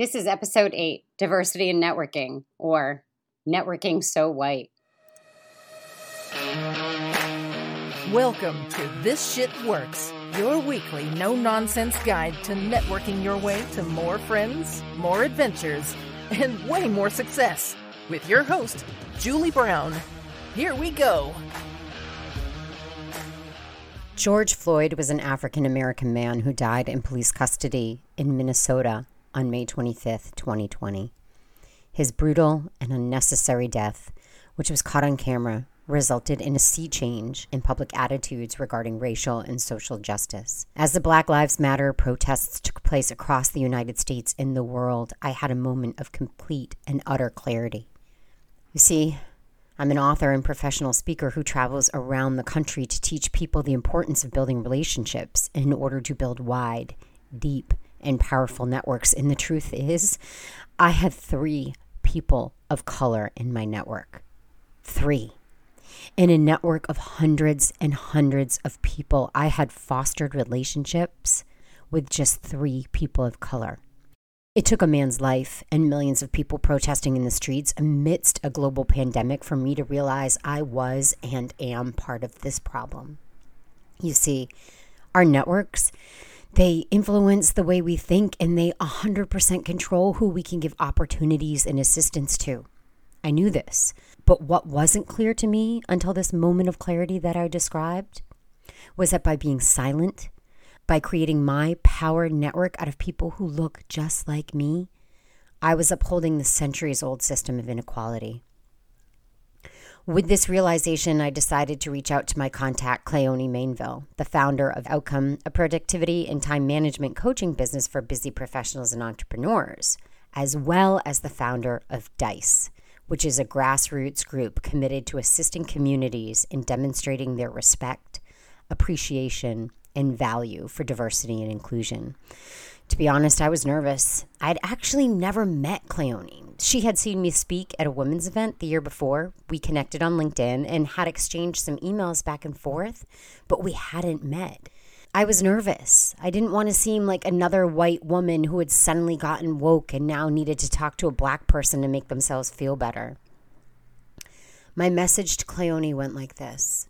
This is episode eight Diversity and Networking, or Networking So White. Welcome to This Shit Works, your weekly no nonsense guide to networking your way to more friends, more adventures, and way more success. With your host, Julie Brown. Here we go. George Floyd was an African American man who died in police custody in Minnesota on May 25, 2020. His brutal and unnecessary death, which was caught on camera, resulted in a sea change in public attitudes regarding racial and social justice. As the Black Lives Matter protests took place across the United States and the world, I had a moment of complete and utter clarity. You see, I'm an author and professional speaker who travels around the country to teach people the importance of building relationships in order to build wide, deep, and powerful networks. And the truth is, I have three people of color in my network. Three. In a network of hundreds and hundreds of people, I had fostered relationships with just three people of color. It took a man's life and millions of people protesting in the streets amidst a global pandemic for me to realize I was and am part of this problem. You see, our networks, they influence the way we think and they 100% control who we can give opportunities and assistance to. I knew this, but what wasn't clear to me until this moment of clarity that I described was that by being silent, by creating my power network out of people who look just like me, I was upholding the centuries old system of inequality. With this realization, I decided to reach out to my contact, Cleone Mainville, the founder of Outcome, a productivity and time management coaching business for busy professionals and entrepreneurs, as well as the founder of DICE, which is a grassroots group committed to assisting communities in demonstrating their respect, appreciation, and value for diversity and inclusion. To be honest, I was nervous. I'd actually never met Cleone. She had seen me speak at a women's event the year before. We connected on LinkedIn and had exchanged some emails back and forth, but we hadn't met. I was nervous. I didn't want to seem like another white woman who had suddenly gotten woke and now needed to talk to a black person to make themselves feel better. My message to Cleone went like this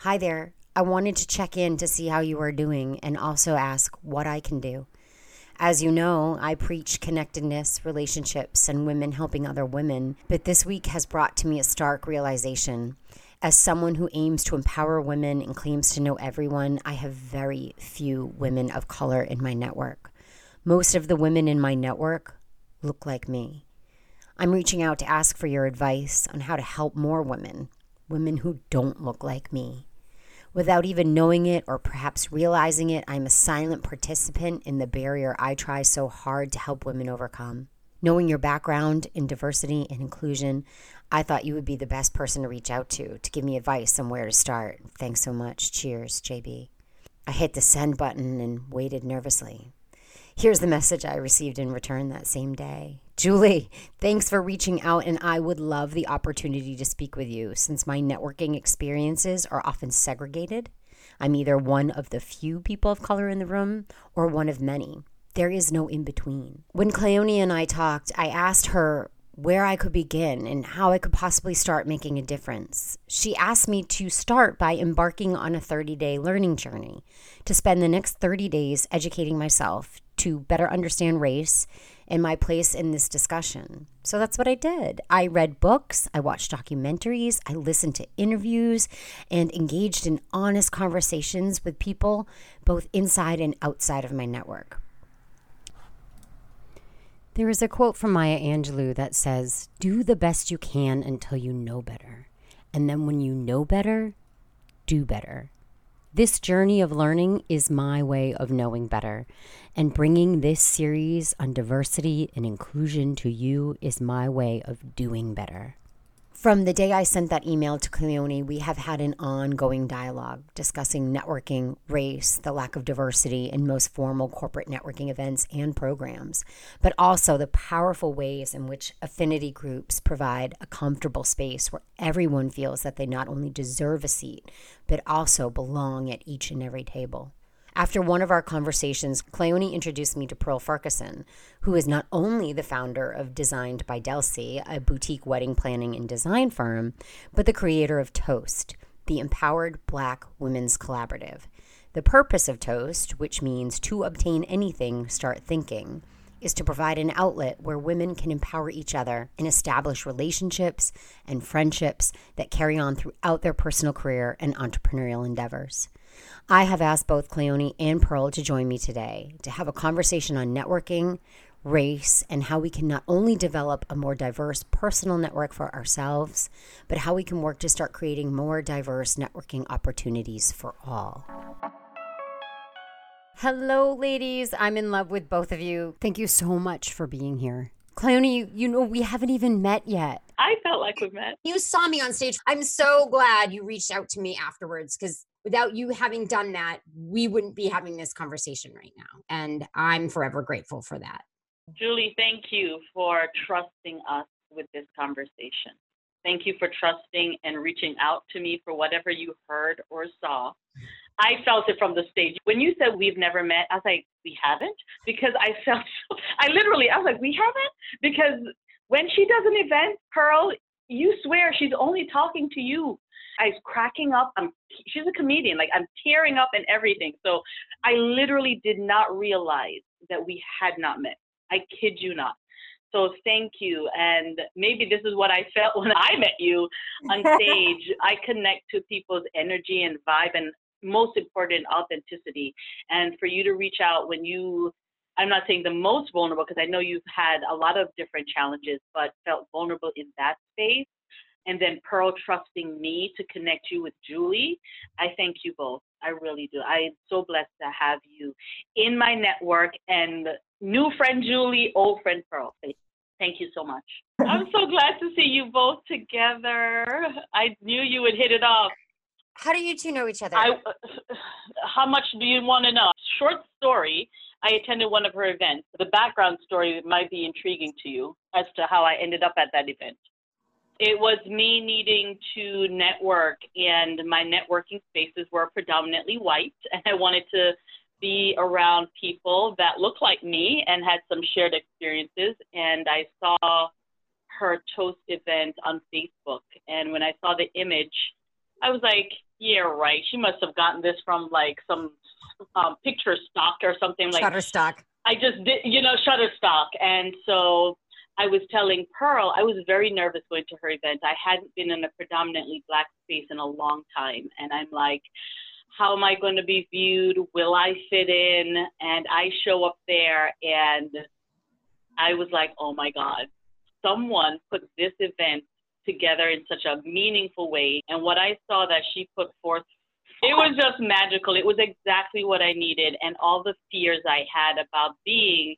Hi there. I wanted to check in to see how you are doing and also ask what I can do. As you know, I preach connectedness, relationships, and women helping other women, but this week has brought to me a stark realization. As someone who aims to empower women and claims to know everyone, I have very few women of color in my network. Most of the women in my network look like me. I'm reaching out to ask for your advice on how to help more women, women who don't look like me. Without even knowing it or perhaps realizing it, I'm a silent participant in the barrier I try so hard to help women overcome. Knowing your background in diversity and inclusion, I thought you would be the best person to reach out to to give me advice on where to start. Thanks so much. Cheers, JB. I hit the send button and waited nervously. Here's the message I received in return that same day. Julie, thanks for reaching out, and I would love the opportunity to speak with you since my networking experiences are often segregated. I'm either one of the few people of color in the room or one of many. There is no in between. When Cleone and I talked, I asked her where I could begin and how I could possibly start making a difference. She asked me to start by embarking on a 30 day learning journey, to spend the next 30 days educating myself to better understand race and my place in this discussion. So that's what I did. I read books, I watched documentaries, I listened to interviews, and engaged in honest conversations with people both inside and outside of my network. There is a quote from Maya Angelou that says, Do the best you can until you know better. And then when you know better, do better. This journey of learning is my way of knowing better. And bringing this series on diversity and inclusion to you is my way of doing better. From the day I sent that email to Cleone, we have had an ongoing dialogue discussing networking, race, the lack of diversity in most formal corporate networking events and programs, but also the powerful ways in which affinity groups provide a comfortable space where everyone feels that they not only deserve a seat, but also belong at each and every table. After one of our conversations, Cleone introduced me to Pearl Farquharson, who is not only the founder of Designed by Delsey, a boutique wedding planning and design firm, but the creator of Toast, the Empowered Black Women's Collaborative. The purpose of Toast, which means to obtain anything, start thinking, is to provide an outlet where women can empower each other and establish relationships and friendships that carry on throughout their personal career and entrepreneurial endeavors. I have asked both Cleone and Pearl to join me today to have a conversation on networking, race, and how we can not only develop a more diverse personal network for ourselves, but how we can work to start creating more diverse networking opportunities for all. Hello, ladies. I'm in love with both of you. Thank you so much for being here. Cleone, you, you know, we haven't even met yet. I felt like we met. You saw me on stage. I'm so glad you reached out to me afterwards because without you having done that, we wouldn't be having this conversation right now. And I'm forever grateful for that. Julie, thank you for trusting us with this conversation. Thank you for trusting and reaching out to me for whatever you heard or saw. I felt it from the stage. When you said we've never met, I was like, we haven't? Because I felt, I literally, I was like, we haven't? Because when she does an event, Pearl, you swear she's only talking to you. I was cracking up. I'm, she's a comedian. Like I'm tearing up and everything. So I literally did not realize that we had not met. I kid you not. So thank you. And maybe this is what I felt when I met you on stage. I connect to people's energy and vibe and most important, authenticity. And for you to reach out when you I'm not saying the most vulnerable because I know you've had a lot of different challenges, but felt vulnerable in that space and then Pearl trusting me to connect you with Julie. I thank you both. I really do. I'm so blessed to have you in my network and new friend Julie, old friend Pearl. Thank you so much. I'm so glad to see you both together. I knew you would hit it off. How do you two know each other? I, how much do you want to know? Short story. I attended one of her events. The background story might be intriguing to you as to how I ended up at that event it was me needing to network, and my networking spaces were predominantly white, and I wanted to be around people that looked like me and had some shared experiences. And I saw her toast event on Facebook, and when I saw the image, I was like, "Yeah, right. She must have gotten this from like some um, picture stock or something like Shutterstock." I just did, you know, Shutterstock, and so I was telling Pearl, I was very nervous going to her event. I hadn't been in a predominantly black space in a long time. And I'm like, how am I going to be viewed? Will I fit in? And I show up there and I was like, oh my God, someone put this event together in such a meaningful way. And what I saw that she put forth, it was just magical. It was exactly what I needed. And all the fears I had about being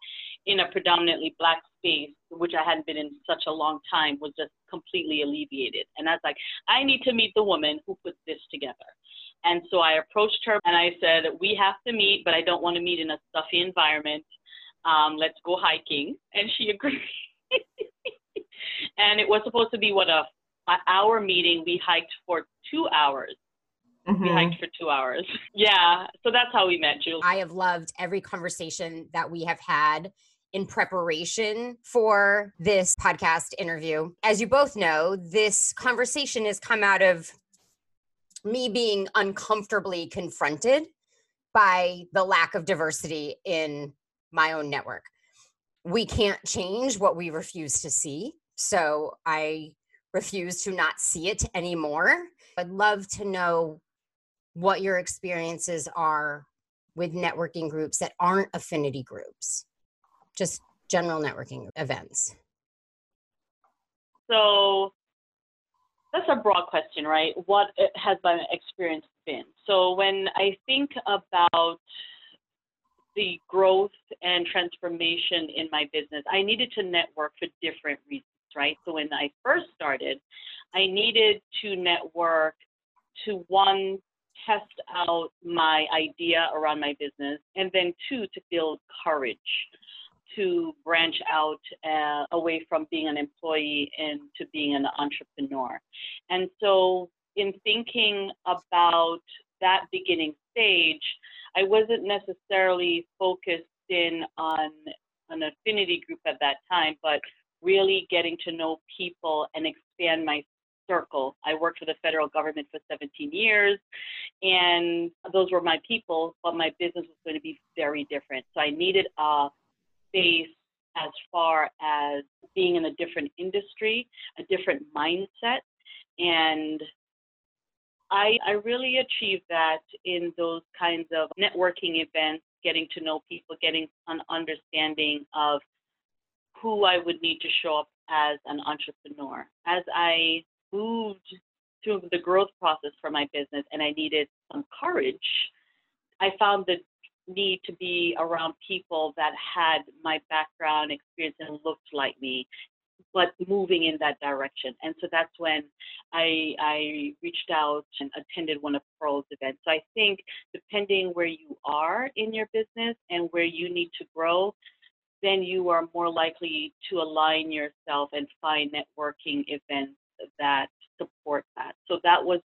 in a predominantly black space, which I hadn't been in such a long time, was just completely alleviated. And I was like, I need to meet the woman who put this together. And so I approached her and I said, We have to meet, but I don't want to meet in a stuffy environment. Um, let's go hiking. And she agreed. and it was supposed to be what a an hour meeting. We hiked for two hours. Mm-hmm. We hiked for two hours. Yeah. So that's how we met, Julie. I have loved every conversation that we have had in preparation for this podcast interview. As you both know, this conversation has come out of me being uncomfortably confronted by the lack of diversity in my own network. We can't change what we refuse to see. So I refuse to not see it anymore. I'd love to know what your experiences are with networking groups that aren't affinity groups just general networking events? So that's a broad question, right? What has my experience been? So when I think about the growth and transformation in my business, I needed to network for different reasons, right? So when I first started, I needed to network to one, test out my idea around my business, and then two, to build courage to branch out uh, away from being an employee into being an entrepreneur. And so, in thinking about that beginning stage, I wasn't necessarily focused in on an affinity group at that time, but really getting to know people and expand my circle. I worked for the federal government for 17 years, and those were my people, but my business was going to be very different. So I needed a space as far as being in a different industry, a different mindset, and I, I really achieved that in those kinds of networking events, getting to know people, getting an understanding of who I would need to show up as an entrepreneur. As I moved through the growth process for my business and I needed some courage, I found the need to be around people that had my background, experience, and looked like me, but moving in that direction. And so that's when I, I reached out and attended one of Pearl's events. So I think depending where you are in your business and where you need to grow, then you are more likely to align yourself and find networking events that support that. So that was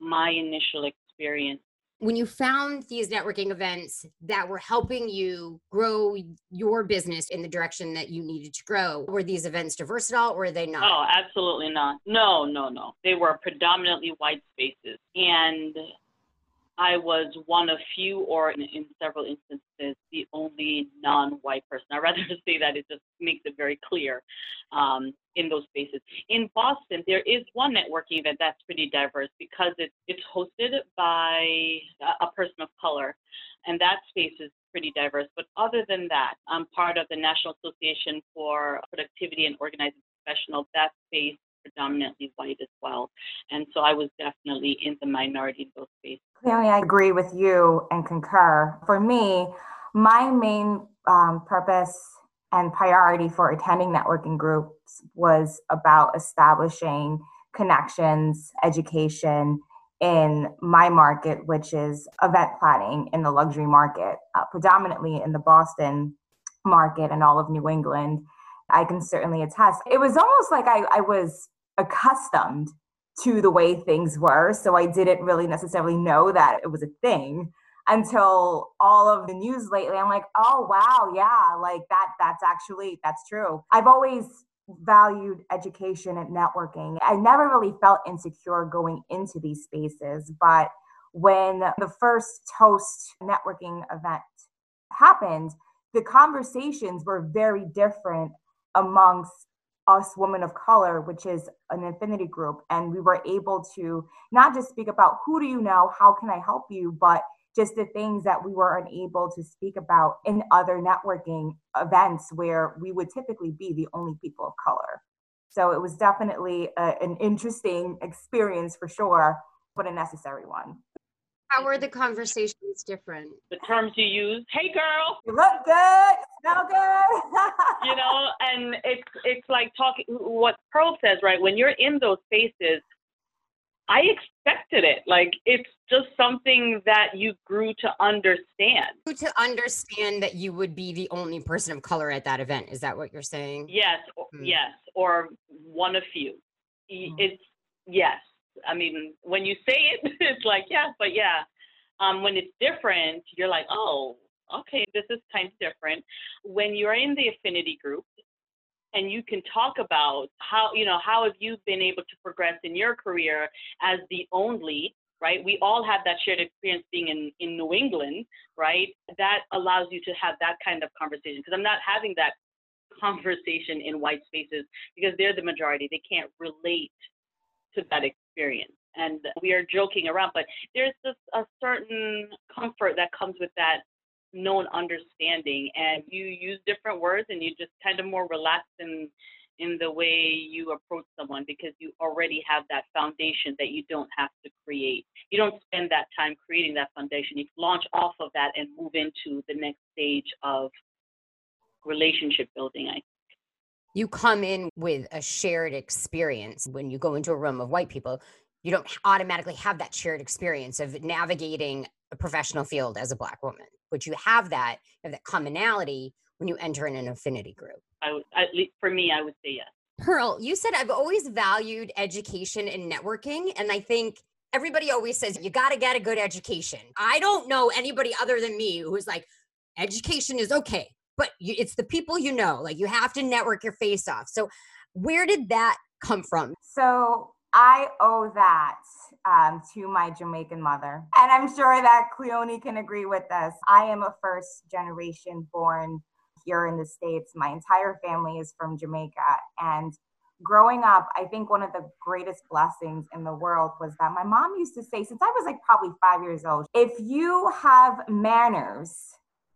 my initial experience. When you found these networking events that were helping you grow your business in the direction that you needed to grow, were these events diverse at all or were they not? Oh, absolutely not. No, no, no. They were predominantly white spaces. And I was one of few, or in, in several instances, the only non-white person. I'd rather say that it just makes it very clear um, in those spaces. In Boston, there is one networking event that's pretty diverse because it's it's hosted by a, person of color, and that space is pretty diverse. But other than that, I'm part of the National Association for Productivity and Organizing Professionals. That space predominantly white as well. And so I was definitely in the minority in those spaces. Clearly, I agree with you and concur. For me, my main um, purpose and priority for attending networking groups was about establishing connections, education in my market, which is event planning in the luxury market, uh, predominantly in the Boston market and all of New England. I can certainly attest. It was almost like I, I was accustomed to the way things were. So I didn't really necessarily know that it was a thing until all of the news lately. I'm like, oh wow, yeah, like that that's actually that's true. I've always valued education and networking. I never really felt insecure going into these spaces, but when the first Toast networking event happened, the conversations were very different amongst us women of color which is an affinity group and we were able to not just speak about who do you know how can i help you but just the things that we were unable to speak about in other networking events where we would typically be the only people of color so it was definitely a, an interesting experience for sure but a necessary one how are the conversations different? The terms you use, hey girl. You look good, smell good. you know, and it's it's like talking what Pearl says, right? When you're in those spaces, I expected it. Like it's just something that you grew to understand. To understand that you would be the only person of color at that event. Is that what you're saying? Yes, hmm. yes, or one of few. Hmm. It's yes. I mean, when you say it, it's like, yeah, but yeah. Um, when it's different, you're like, oh, okay, this is kind of different. When you're in the affinity group and you can talk about how, you know, how have you been able to progress in your career as the only, right? We all have that shared experience being in, in New England, right? That allows you to have that kind of conversation because I'm not having that conversation in white spaces because they're the majority. They can't relate to that experience. And we are joking around, but there's just a certain comfort that comes with that known understanding. And you use different words and you just kind of more relaxed in in the way you approach someone because you already have that foundation that you don't have to create. You don't spend that time creating that foundation. You launch off of that and move into the next stage of relationship building, I think. you come in with a shared experience when you go into a room of white people you don't automatically have that shared experience of navigating a professional field as a black woman but you have that you have that commonality when you enter in an affinity group I would, at least for me i would say yes pearl you said i've always valued education and networking and i think everybody always says you got to get a good education. I don't know anybody other than me who's like, education is okay, but you, it's the people you know. Like you have to network your face off. So, where did that come from? So, I owe that um, to my Jamaican mother. And I'm sure that Cleone can agree with this. I am a first generation born here in the States. My entire family is from Jamaica. And growing up, I think one of the greatest blessings in the world was that my mom used to say, since I was like probably five years old, if you have manners,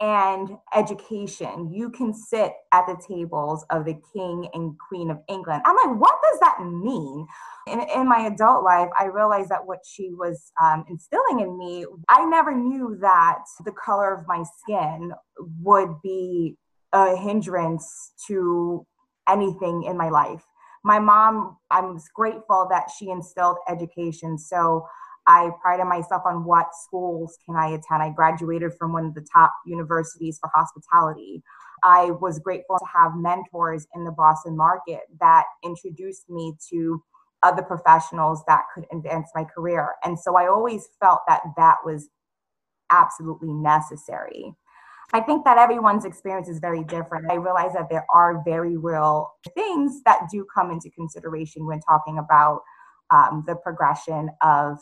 and education, you can sit at the tables of the king and queen of England. I'm like, what does that mean? In, in my adult life, I realized that what she was um, instilling in me, I never knew that the color of my skin would be a hindrance to anything in my life. My mom, I'm grateful that she instilled education. So I prided myself on what schools can I attend. I graduated from one of the top universities for hospitality. I was grateful to have mentors in the Boston market that introduced me to other professionals that could advance my career. And so I always felt that that was absolutely necessary. I think that everyone's experience is very different. I realize that there are very real things that do come into consideration when talking about um, the progression of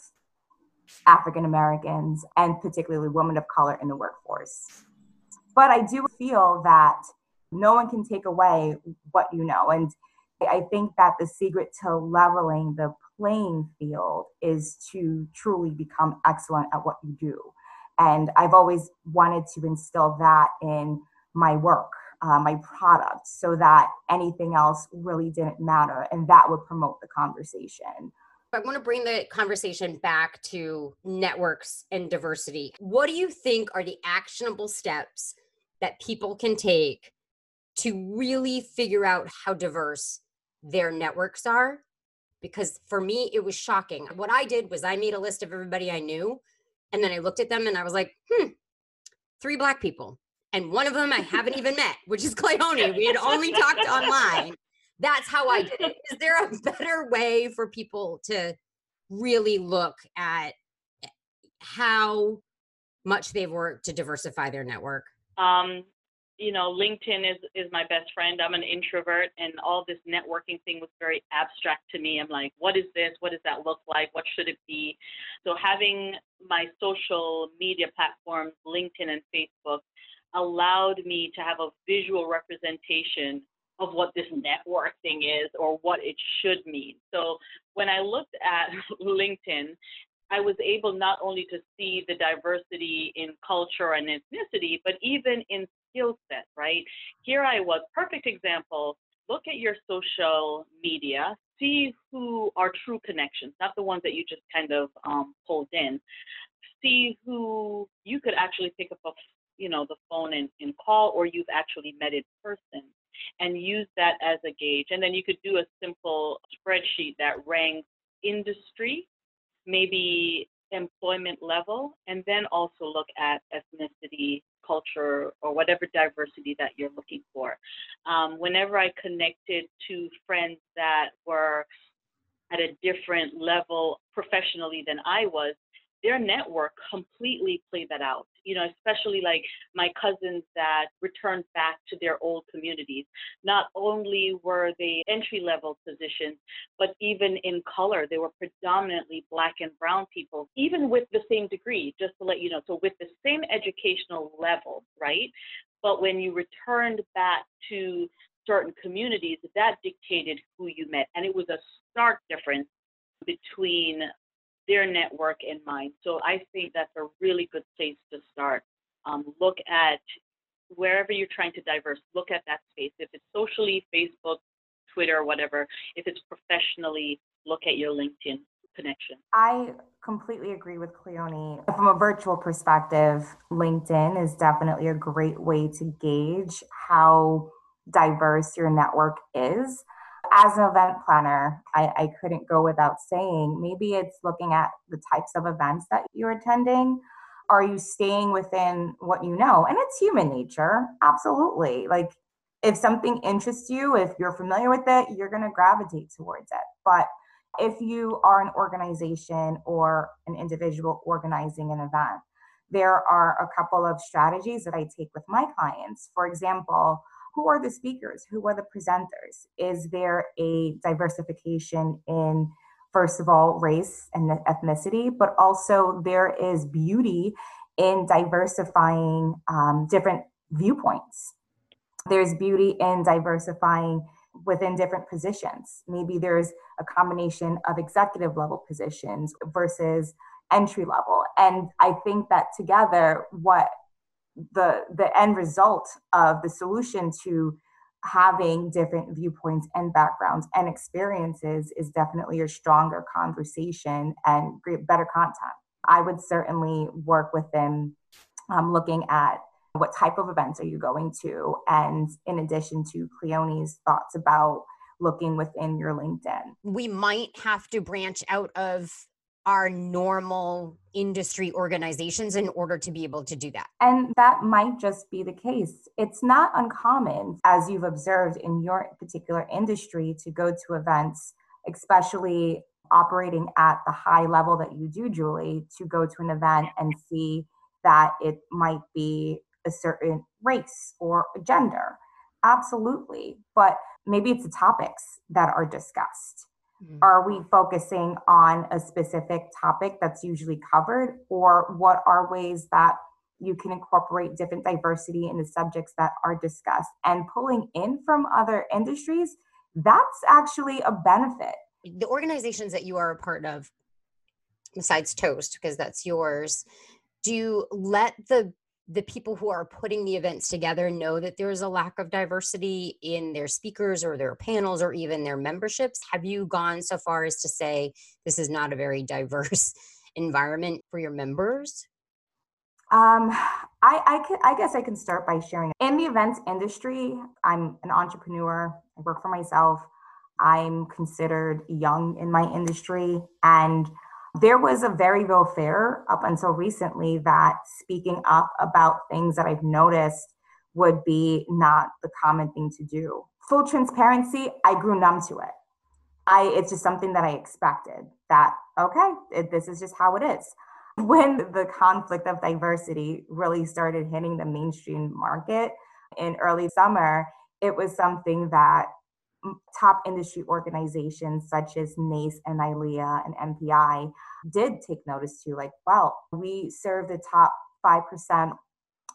African Americans and particularly women of color in the workforce. But I do feel that no one can take away what you know. And I think that the secret to leveling the playing field is to truly become excellent at what you do. And I've always wanted to instill that in my work, uh, my product, so that anything else really didn't matter. And that would promote the conversation. I want to bring the conversation back to networks and diversity. What do you think are the actionable steps that people can take to really figure out how diverse their networks are? Because for me, it was shocking. What I did was I made a list of everybody I knew, and then I looked at them and I was like, hmm, three black people. And one of them I haven't even met, which is Cleone. We had only talked online that's how I did it. Is there a better way for people to really look at eh, how much they've worked to diversify their network? Um, you know, LinkedIn is is my best friend. I'm an introvert, and all this networking thing was very abstract to me. I'm like, what is this? What does that look like? What should it be? So having my social media platforms, LinkedIn and Facebook, allowed me to have a visual representation of what this network thing is or what it should mean. So when I looked at LinkedIn, I was able not only to see the diversity in culture and ethnicity, but even in skill set, right? Here I was, perfect example. Look at your social media, see who are true connections, not the ones that you just kind of um, pulled in. See who you could actually pick up a, you know, the phone and, and call, or you've actually met in person and use that as a gauge. And then you could do a simple spreadsheet that ranks industry, maybe employment level, and then also look at ethnicity, culture, or whatever diversity that you're looking for. Um, whenever I connected to friends that were at a different level professionally than I was, their network completely played that out. You know, especially like my cousins that returned back to their old communities. Not only were they entry level positions, but even in color, they were predominantly black and brown people, even with the same degree, just to let you know. So, with the same educational level, right? But when you returned back to certain communities, that dictated who you met. And it was a stark difference between their network in mind. So I think that's a really good place to start. Um, look at wherever you're trying to diverse, look at that space. If it's socially, Facebook, Twitter, whatever, if it's professionally, look at your LinkedIn connection. I completely agree with Cleone. From a virtual perspective, LinkedIn is definitely a great way to gauge how diverse your network is as an event planner, I, I couldn't go without saying maybe it's looking at the types of events that you're attending. Are you staying within what you know? And it's human nature, absolutely. Like if something interests you, if you're familiar with it, you're going to gravitate towards it. But If you are an organization or an individual organizing an event, there are a couple of strategies that I take with my clients. For example, who are the speakers? Who are the presenters? Is there a diversification in, first of all, race and ethnicity, but also there is beauty in diversifying um, different viewpoints. There's beauty in diversifying within different positions. Maybe there's a combination of executive level positions versus entry level. And I think that together, what the the end result of the solution to having different viewpoints and backgrounds and experiences is definitely a stronger conversation and better content. I would certainly work with them um, looking at what type of events are you going to? And in addition to Cleone's thoughts about looking within your LinkedIn. We might have to branch out of our normal industry organizations in order to be able to do that. And that might just be the case. It's not uncommon, as you've observed in your particular industry, to go to events, especially operating at the high level that you do, Julie, to go to an event and see that it might be a certain race or gender. Absolutely. But maybe it's the topics that are discussed. Mm-hmm. Are we focusing on a specific topic that's usually covered, or what are ways that you can incorporate different diversity in the subjects that are discussed and pulling in from other industries? That's actually a benefit. The organizations that you are a part of, besides Toast, because that's yours, do you let the the people who are putting the events together know that there is a lack of diversity in their speakers or their panels or even their memberships? Have you gone so far as to say this is not a very diverse environment for your members? Um, I, I, can, I guess I can start by sharing. In the events industry, I'm an entrepreneur. I work for myself. I'm considered young in my industry, and there was a very real fear up until recently that speaking up about things that I've noticed would be not the common thing to do. Full transparency, I grew numb to it. I it's just something that I expected that okay, it, this is just how it is. When the conflict of diversity really started hitting the mainstream market in early summer, it was something that top industry organizations such as NACE and ILEA and MPI did take notice to like, well, we serve the top 5%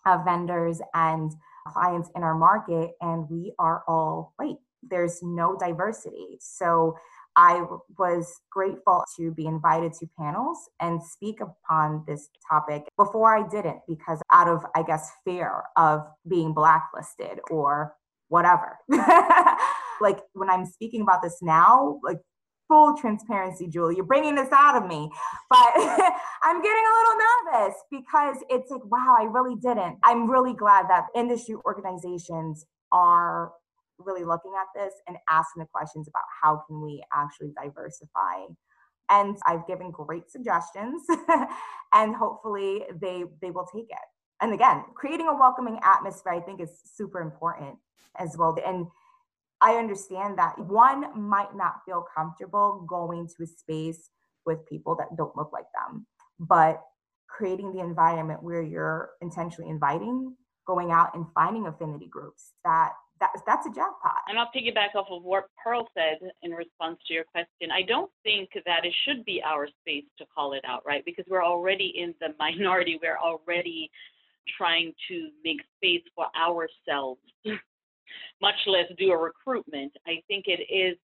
of vendors and clients in our market, and we are all white. There's no diversity. So I was grateful to be invited to panels and speak upon this topic. Before I didn't, because out of, I guess, fear of being blacklisted or whatever. like when I'm speaking about this now, like full transparency, Julie, you're bringing this out of me, but I'm getting a little nervous because it's like, wow, I really didn't. I'm really glad that industry organizations are really looking at this and asking the questions about how can we actually diversify. And i've given great suggestions and hopefully they they will take it. And again creating a welcoming atmosphere i think is super important as well. And I understand that one might not feel comfortable going to a space with people that don't look like them, but creating the environment where you're intentionally inviting, going out and finding affinity groups that that's that's a jackpot. And I'll piggyback off of what Pearl said in response to your question. I don't think that it should be our space to call it out, right? Because we're already in the minority. We're already trying to make space for ourselves much less do a recruitment. I think it is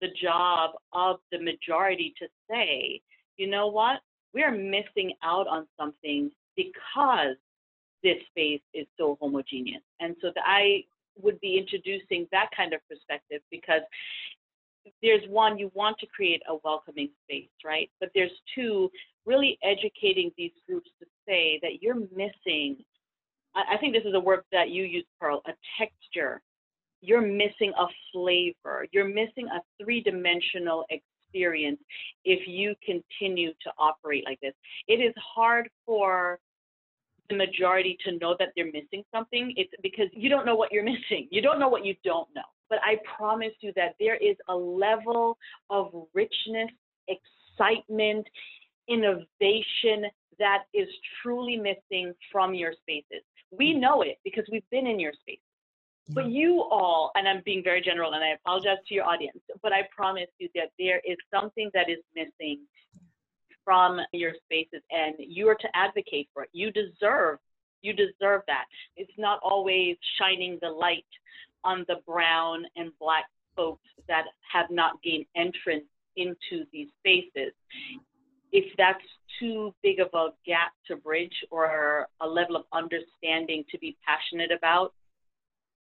the job of the majority to say, you know what, we're missing out on something because this space is so homogeneous. And so that I would be introducing that kind of perspective because there's one, you want to create a welcoming space, right? But there's two, really educating these groups to say that you're missing I think this is a work that you use, Pearl, a texture you're missing a flavor. You're missing a three dimensional experience if you continue to operate like this. It is hard for the majority to know that they're missing something. It's because you don't know what you're missing. You don't know what you don't know. but I promise you that there is a level of richness, excitement, innovation that is truly missing from your spaces. We mm. know it because we've been in your spaces. But you all, and I'm being very general and I apologize to your audience, but I promise you that there is something that is missing from your spaces and you are to advocate for it. You deserve, you deserve that. It's not always shining the light on the brown and black folks that have not gained entrance into these spaces. If that's too big of a gap to bridge or a level of understanding to be passionate about,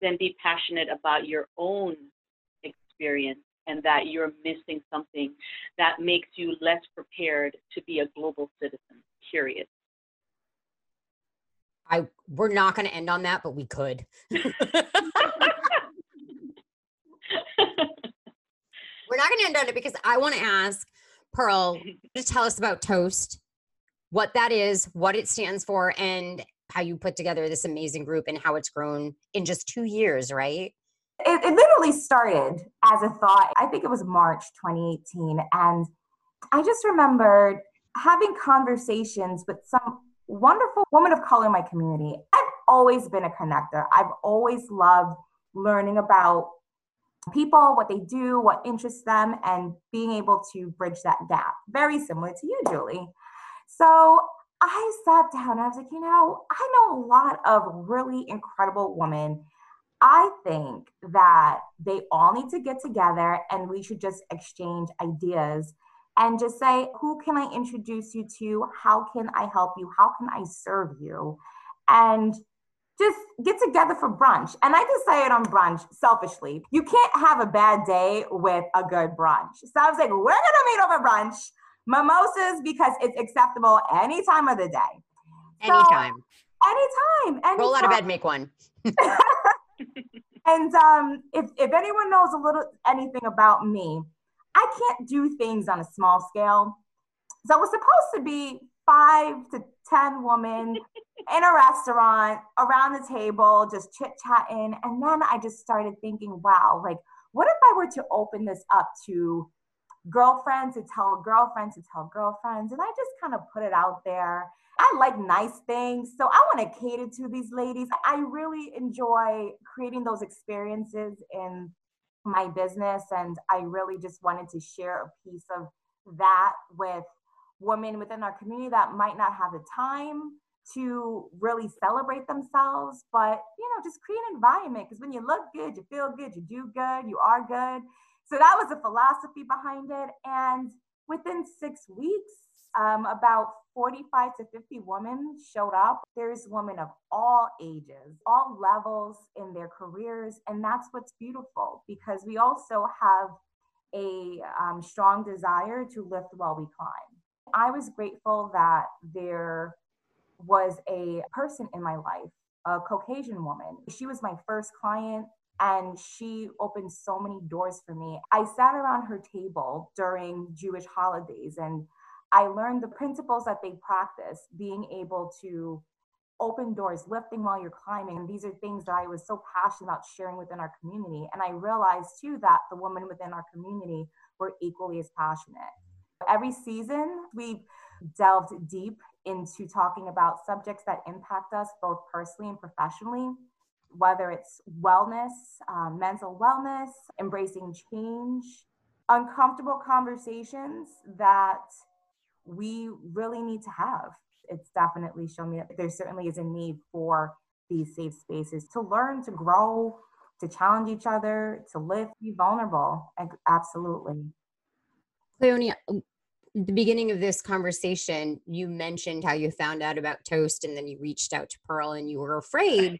then be passionate about your own experience and that you're missing something that makes you less prepared to be a global citizen, period. I we're not going to end on that, but we could. we're not going to end on it because I want to ask Pearl to tell us about Toast, what that is, what it stands for, and how you put together this amazing group and how it's grown in just two years, right? It, it literally started as a thought. I think it was March 2018. And I just remembered having conversations with some wonderful women of color in my community. I've always been a connector. I've always loved learning about people, what they do, what interests them, and being able to bridge that gap. Very similar to you, Julie. So I sat down and I was like, you know, I know a lot of really incredible women. I think that they all need to get together and we should just exchange ideas and just say, who can I introduce you to? How can I help you? How can I serve you? And just get together for brunch. And I decided on brunch selfishly. You can't have a bad day with a good brunch. So I was like, we're gonna meet over brunch mimosas because it's acceptable any time of the day. Anytime. So, anytime, anytime. Roll out of bed, make one. and um, if if anyone knows a little anything about me, I can't do things on a small scale. So it was supposed to be five to ten women in a restaurant around the table, just chit chatting, and then I just started thinking, wow, like what if I were to open this up to girlfriend to tell girlfriend to tell girlfriends. And I just kind of put it out there. I like nice things. So I want to cater to these ladies. I really enjoy creating those experiences in my business. And I really just wanted to share a piece of that with women within our community that might not have the time to really celebrate themselves, but you know, just create an environment because when you look good, you feel good, you do good, you are good. So that was the philosophy behind it. And within six weeks, um, about 45 to 50 women showed up. There's women of all ages, all levels in their careers. And that's what's beautiful because we also have a um, strong desire to lift while we climb. I was grateful that there was a person in my life, a Caucasian woman. She was my first client and she opened so many doors for me. I sat around her table during Jewish holidays and I learned the principles that they practice, being able to open doors, lifting while you're climbing. And these are things that I was so passionate about sharing within our community. And I realized too that the women within our community were equally as passionate. Every season, we've delved deep into talking about subjects that impact us both personally and professionally whether it's wellness, um, mental wellness, embracing change, uncomfortable conversations that we really need to have. It's definitely shown me that there certainly is a need for these safe spaces to learn, to grow, to challenge each other, to live, be vulnerable. Absolutely. Cleonia, the beginning of this conversation, you mentioned how you found out about Toast and then you reached out to Pearl and you were afraid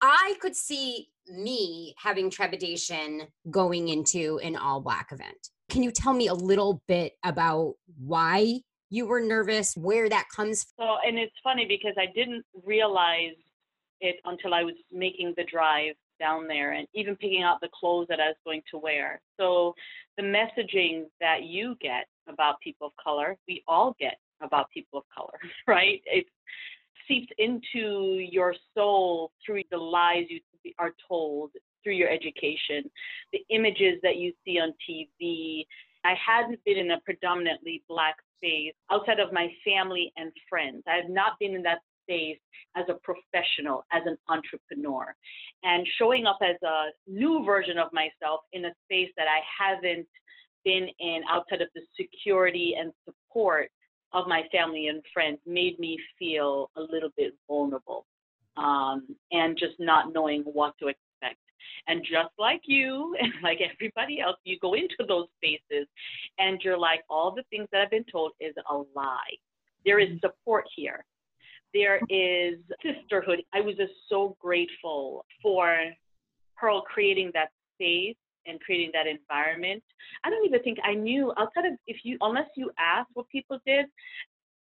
I could see me having trepidation going into an all black event. Can you tell me a little bit about why you were nervous, where that comes from? So, and it's funny because I didn't realize it until I was making the drive down there and even picking out the clothes that I was going to wear. So, the messaging that you get about people of color, we all get about people of color, right? It seeps into your soul through the lies you are told through your education, the images that you see on TV. I hadn't been in a predominantly Black space outside of my family and friends. I had not been in that space as a professional, as an entrepreneur, and showing up as a new version of myself in a space that I haven't been in outside of the security and support of my family and friends made me feel a little bit vulnerable um, and just not knowing what to expect. And just like you and like everybody else, you go into those spaces and you're like, all the things that I've been told is a lie. There is mm-hmm. support here. There is sisterhood. I was just so grateful for Pearl creating that space and creating that environment. I don't even think I knew outside of if you unless you asked what people did,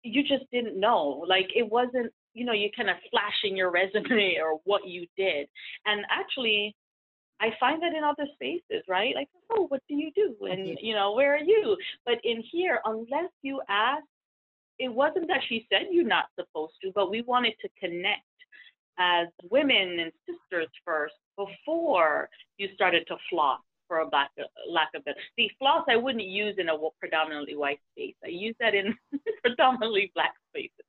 you just didn't know. Like it wasn't, you know, you kind of flashing your resume or what you did. And actually I find that in other spaces, right? Like, oh, what do you do? And you know, where are you? But in here, unless you ask, it wasn't that she said you're not supposed to, but we wanted to connect as women and sisters first before you started to floss for a lack of, lack of better. See, floss I wouldn't use in a predominantly white space. I use that in predominantly black spaces.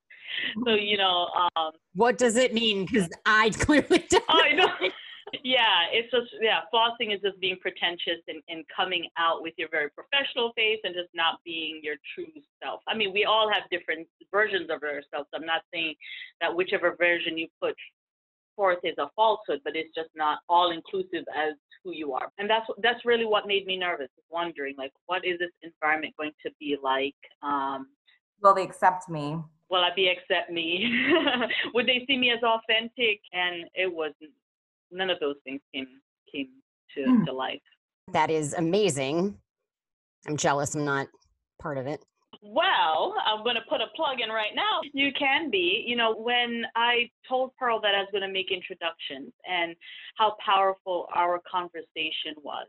So you know. Um, what does it mean? Because I clearly don't. I know. yeah, it's just yeah, flossing is just being pretentious and, and coming out with your very professional face and just not being your true self. I mean, we all have different versions of ourselves. I'm not saying that whichever version you put forth is a falsehood, but it's just not all inclusive as who you are. And that's that's really what made me nervous, wondering like what is this environment going to be like? Um, Will they accept me? Will I be accept me? Would they see me as authentic? And it wasn't. None of those things came came to, mm. to life. That is amazing. I'm jealous. I'm not part of it. Well, I'm going to put a plug in right now. You can be. You know, when I told Pearl that I was going to make introductions and how powerful our conversation was,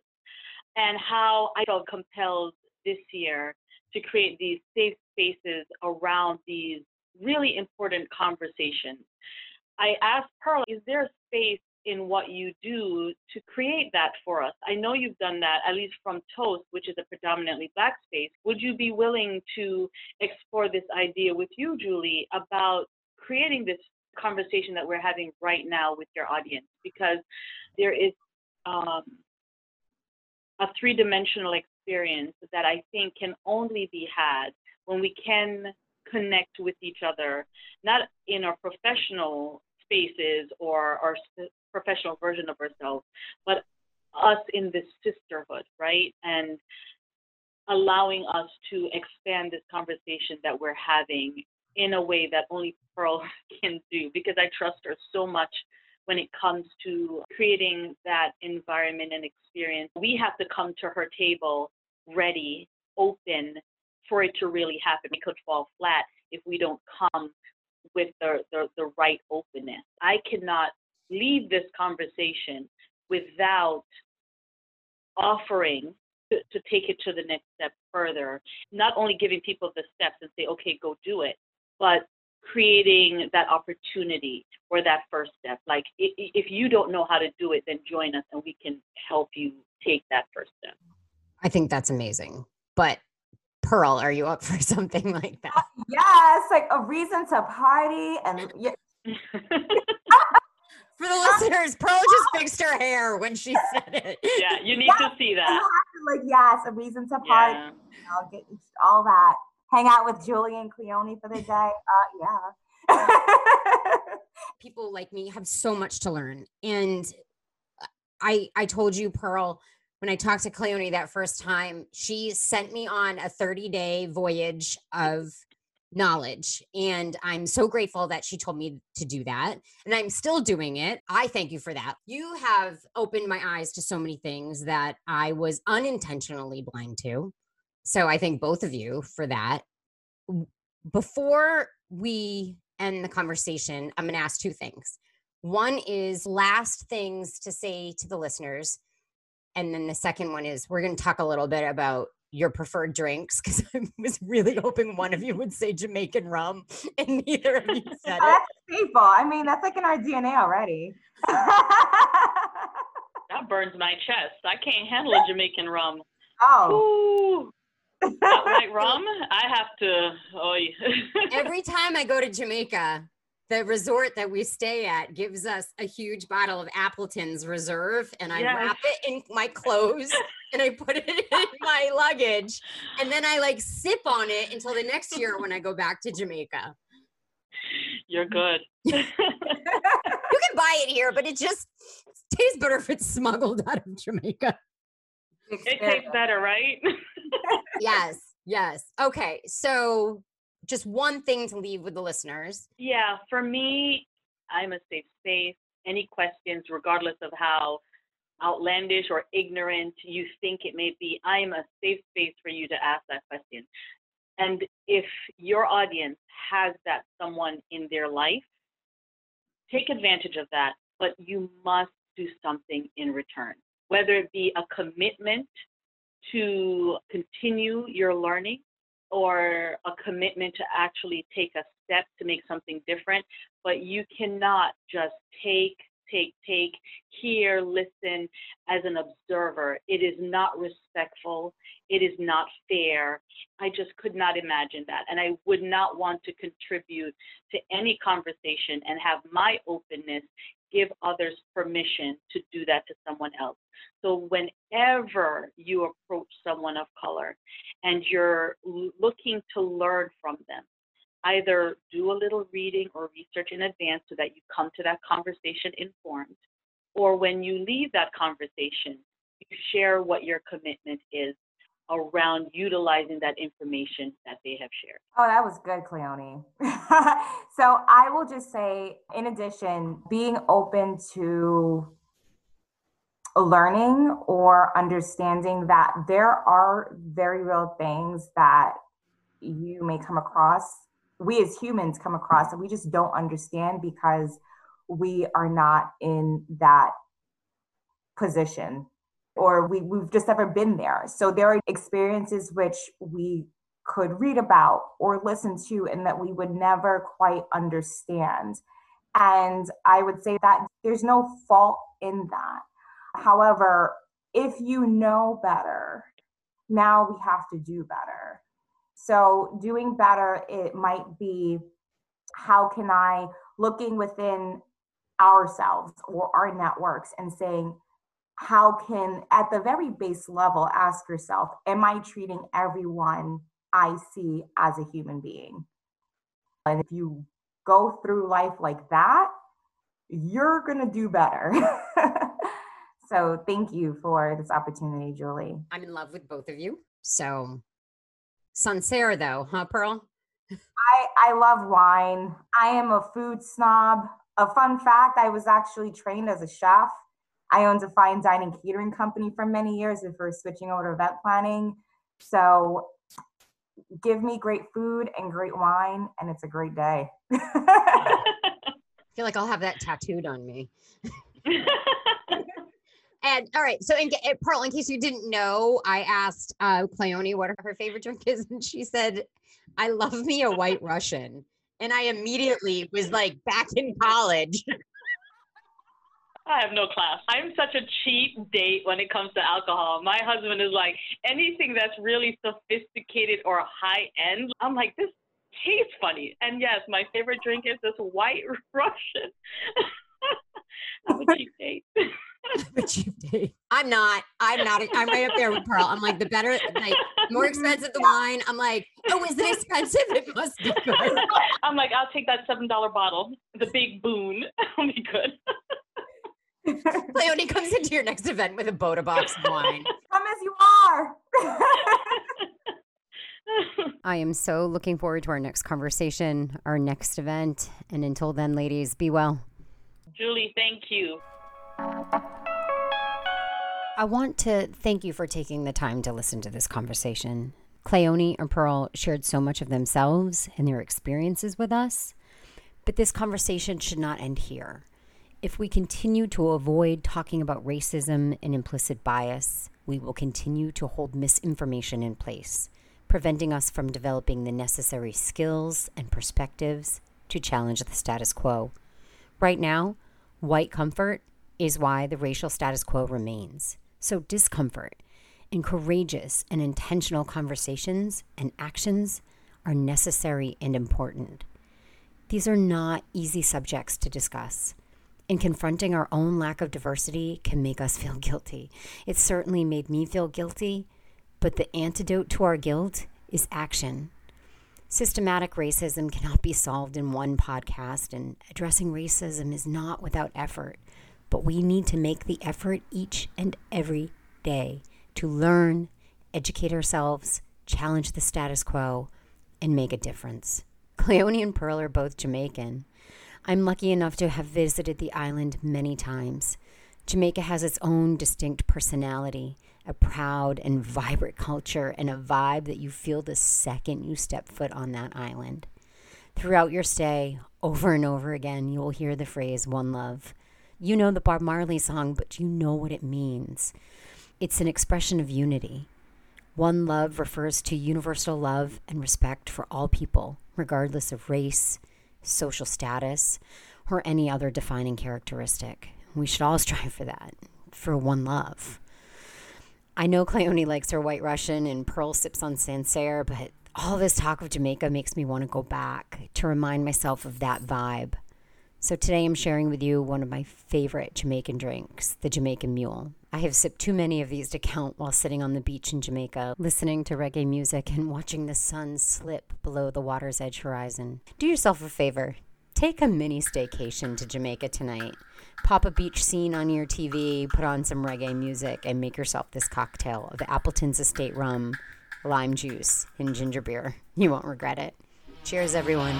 and how I felt compelled this year to create these safe spaces around these really important conversations. I asked Pearl, is there a space in what you do to create that for us. I know you've done that, at least from Toast, which is a predominantly Black space. Would you be willing to explore this idea with you, Julie, about creating this conversation that we're having right now with your audience? Because there is um, a three dimensional experience that I think can only be had when we can connect with each other, not in our professional spaces or our professional version of ourselves, but us in this sisterhood, right? And allowing us to expand this conversation that we're having in a way that only Pearl can do because I trust her so much when it comes to creating that environment and experience. We have to come to her table ready, open for it to really happen. It could fall flat if we don't come with the, the, the right openness. I cannot leave this conversation without offering to, to take it to the next step further, not only giving people the steps and say, okay, go do it, but creating that opportunity or that first step. Like if you don't know how to do it, then join us and we can help you take that first step. I think that's amazing. But Pearl, are you up for something like that? Yes, like a reason to party and yeah. For the listeners, Pearl just fixed her hair when she said it. Yeah, you need to see that. like, yes, a reason to party. Yeah. You know, get all that. Hang out with Julie and Cleone for the day. Uh, yeah. People like me have so much to learn. And I I told you, Pearl, when I talked to Cleone that first time, she sent me on a 30 day voyage of knowledge. And I'm so grateful that she told me to do that. And I'm still doing it. I thank you for that. You have opened my eyes to so many things that I was unintentionally blind to. So I thank both of you for that. Before we end the conversation, I'm going to ask two things. One is last things to say to the listeners. And then the second one is we're going to talk a little bit about your preferred drinks because I was really hoping one of you would say Jamaican rum and neither of you said it. That's people, I mean, that's like in our DNA already. that that burns my chest. I can't handle a Jamaican rum. Oh. Ooh. That white rum, I have to. Oh, Every time I go to Jamaica, the resort that we stay at gives us a huge bottle of Appleton's Reserve, and I Yes. wrap it in my clothes and I put it in my luggage, and then I like sip on it until the next year when I go back to Jamaica. you're good. You can buy it here, but it just tastes better if it's smuggled out of Jamaica. It tastes better, right? Yes, yes. Okay, so just one thing to leave with the listeners. Yeah, for me, I'm a safe space. Any questions, regardless of how outlandish or ignorant you think it may be, I'm a safe space for you to ask that question. And if your audience has that someone in their life, take advantage of that, but you must do something in return, whether it be a commitment to continue your learning or a commitment to actually take a step to make something different, but you cannot just take, take, take, hear, listen as an observer. It is not respectful. It is not fair. I just could not imagine that. And I would not want to contribute to any conversation and have my openness give others permission to do that to someone else. So whenever you approach someone of color and you're looking to learn from them, either do a little reading or research in advance so that you come to that conversation informed, or when you leave that conversation, you share what your commitment is around utilizing that information that they have shared. Oh, that was good, Cleone. so I will just say, in addition, being open to learning or understanding that there are very real things that you may come across, we as humans come across, and we just don't understand because we are not in that position or we, we've just never been there. So there are experiences which we could read about or listen to and that we would never quite understand. And I would say that there's no fault in that. However, if you know better, now we have to do better. So doing better, it might be how can I looking within ourselves or our networks and saying, how can at the very base level ask yourself am i treating everyone i see as a human being? And if you go through life like that you're going to do better. So thank you for this opportunity julie. I'm in love with both of you. So, Sancerre, though, huh, Pearl? i i love wine. I am a food snob. A fun fact i was actually trained as a chef I owned a fine dining catering company for many years before switching over to event planning. So give me great food and great wine, and it's a great day. I feel like I'll have that tattooed on me. And all right, so in, uh, Pearl, in case you didn't know, I asked uh, Cleone what her favorite drink is, and she said, "I love me a White Russian." And I immediately was like back in college. I have no class. I'm such a cheap date when it comes to alcohol. My husband is like, anything that's really sophisticated or high end, I'm like, this tastes funny. And yes, my favorite drink is this white Russian. I'm a cheap date. a cheap date. I'm not. I'm not. I'm right up there with Pearl. I'm like the better, like more mm-hmm. expensive the wine. I'm like, oh, is it expensive? It must be good. I'm like, I'll take that seven dollar bottle, the big boon. I'll be good. Leonie comes into your next event with a Bota Box of wine. Come as you are. I am so looking forward to our next conversation, our next event. And until then, ladies, be well. Julie, thank you. I want to thank you for taking the time to listen to this conversation. Cleone and Pearl shared so much of themselves and their experiences with us, but this conversation should not end here. If we continue to avoid talking about racism and implicit bias, we will continue to hold misinformation in place, preventing us from developing the necessary skills and perspectives to challenge the status quo. Right now, white comfort is why the racial status quo remains. So, discomfort and courageous and intentional conversations and actions are necessary and important. These are not easy subjects to discuss. And confronting our own lack of diversity can make us feel guilty. It certainly made me feel guilty, but the antidote to our guilt is action. Systematic racism cannot be solved in one podcast, and addressing racism is not without effort. But we need to make the effort each and every day to learn, educate ourselves, challenge the status quo, and make a difference. Cleone and Pearl are both Jamaican. I'm lucky enough to have visited the island many times. Jamaica has its own distinct personality, a proud and vibrant culture, and a vibe that you feel the second you step foot on that island. Throughout your stay, over and over again, you will hear the phrase one love. You know the Bob Marley song, but you know what it means. It's an expression of unity. One love refers to universal love and respect for all people, regardless of race, social status, or any other defining characteristic. We should all strive for that, for one love. I know Cleone likes her White Russian and Pearl sips on Sancerre, but all this talk of Jamaica makes me want to go back to remind myself of that vibe. So today I'm sharing with you one of my favorite Jamaican drinks, the Jamaican Mule. I have sipped too many of these to count while sitting on the beach in Jamaica, listening to reggae music and watching the sun slip below the water's edge horizon. Do yourself a favor. Take a mini staycation to Jamaica tonight. Pop a beach scene on your TV, put on some reggae music, and make yourself this cocktail of Appleton's Estate rum, lime juice, and ginger beer. You won't regret it. Cheers, everyone.